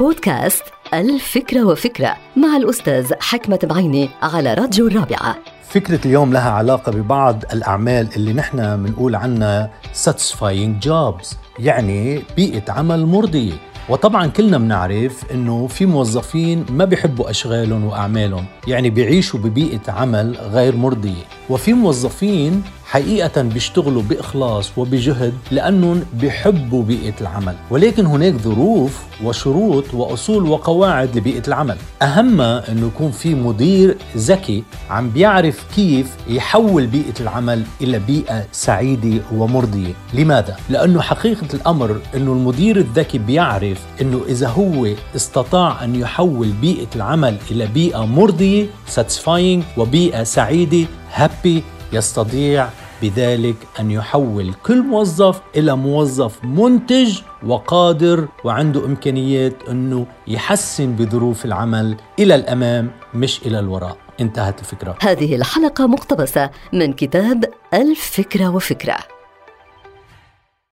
بودكاست الفكرة وفكرة مع الأستاذ حكمة بعيني على راديو الرابعة. فكرة اليوم لها علاقة ببعض الأعمال اللي نحن بنقول عنها satisfying jobs يعني بيئة عمل مرضية. وطبعا كلنا بنعرف إنه في موظفين ما بيحبوا أشغالهم وأعمالهم يعني بيعيشوا ببيئة عمل غير مرضية. وفي موظفين حقيقة بيشتغلوا بإخلاص وبجهد لأنهم بيحبوا بيئة العمل. ولكن هناك ظروف وشروط وأصول وقواعد لبيئة العمل. أهمها أنه يكون في مدير ذكي عم بيعرف كيف يحول بيئة العمل إلى بيئة سعيدة ومرضية. لماذا؟ لأنه حقيقة الأمر أنه المدير الذكي بيعرف أنه إذا هو استطاع أن يحول بيئة العمل إلى بيئة مرضية satisfying وبيئة سعيدة happy يستطيع بذلك أن يحول كل موظف إلى موظف منتج وقادر وعنده إمكانيات إنه يحسن بظروف العمل إلى الأمام مش إلى الوراء. انتهت الفكرة. هذه الحلقة مقتبسة من كتاب الفكرة وفكرة.